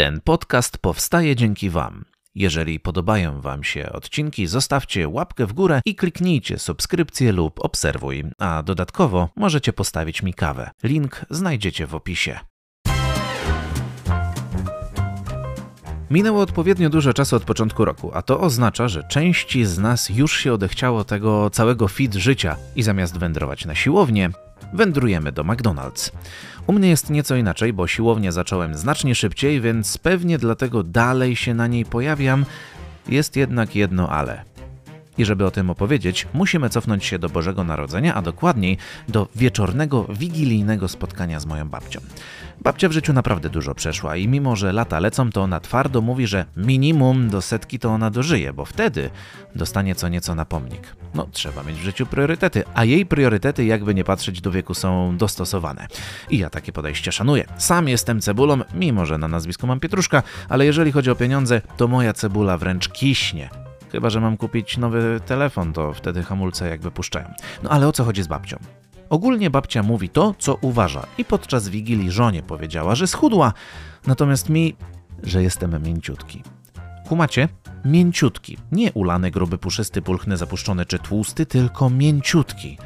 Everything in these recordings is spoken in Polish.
Ten podcast powstaje dzięki Wam. Jeżeli podobają Wam się odcinki, zostawcie łapkę w górę i kliknijcie subskrypcję lub obserwuj, a dodatkowo możecie postawić mi kawę. Link znajdziecie w opisie. Minęło odpowiednio dużo czasu od początku roku, a to oznacza, że części z nas już się odechciało tego całego fit życia i zamiast wędrować na siłownię, wędrujemy do McDonald's. U mnie jest nieco inaczej, bo siłownię zacząłem znacznie szybciej, więc pewnie dlatego dalej się na niej pojawiam. Jest jednak jedno ale. I żeby o tym opowiedzieć, musimy cofnąć się do Bożego Narodzenia, a dokładniej do wieczornego, wigilijnego spotkania z moją babcią. Babcia w życiu naprawdę dużo przeszła i mimo, że lata lecą, to ona twardo mówi, że minimum do setki to ona dożyje, bo wtedy dostanie co nieco na pomnik. No, trzeba mieć w życiu priorytety, a jej priorytety, jakby nie patrzeć do wieku, są dostosowane. I ja takie podejście szanuję. Sam jestem cebulą, mimo że na nazwisku mam Pietruszka, ale jeżeli chodzi o pieniądze, to moja cebula wręcz kiśnie. Chyba, że mam kupić nowy telefon, to wtedy hamulce jakby puszczają. No ale o co chodzi z babcią? Ogólnie babcia mówi to, co uważa i podczas wigilii żonie powiedziała, że schudła, natomiast mi, że jestem mięciutki. Kumacie? Mięciutki. Nie ulany, gruby, puszysty, pulchny, zapuszczony czy tłusty, tylko mięciutki.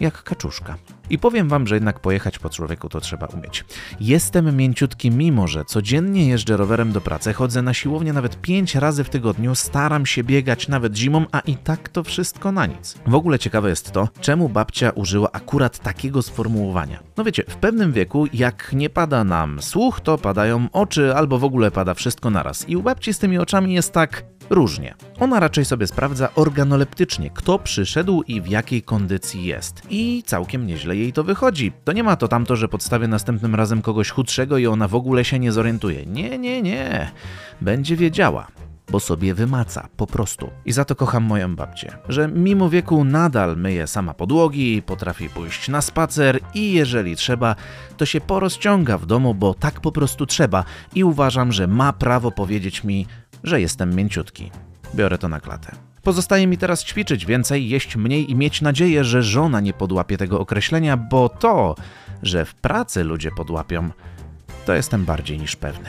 Jak kaczuszka. I powiem wam, że jednak pojechać po człowieku to trzeba umieć. Jestem mięciutki, mimo że codziennie jeżdżę rowerem do pracy, chodzę na siłownię nawet 5 razy w tygodniu, staram się biegać nawet zimą, a i tak to wszystko na nic. W ogóle ciekawe jest to, czemu babcia użyła akurat takiego sformułowania. No wiecie, w pewnym wieku, jak nie pada nam słuch, to padają oczy, albo w ogóle pada wszystko naraz. I u babci z tymi oczami jest tak różnie. Ona raczej sobie sprawdza organoleptycznie, kto przyszedł i w jakiej kondycji jest. I całkiem nieźle jej to wychodzi. To nie ma to tamto, że podstawię następnym razem kogoś chudszego i ona w ogóle się nie zorientuje. Nie, nie, nie. Będzie wiedziała bo sobie wymaca, po prostu. I za to kocham moją babcię, że mimo wieku nadal myje sama podłogi, potrafi pójść na spacer i jeżeli trzeba, to się porozciąga w domu, bo tak po prostu trzeba i uważam, że ma prawo powiedzieć mi, że jestem mięciutki. Biorę to na klatę. Pozostaje mi teraz ćwiczyć więcej, jeść mniej i mieć nadzieję, że żona nie podłapie tego określenia, bo to, że w pracy ludzie podłapią, to jestem bardziej niż pewny.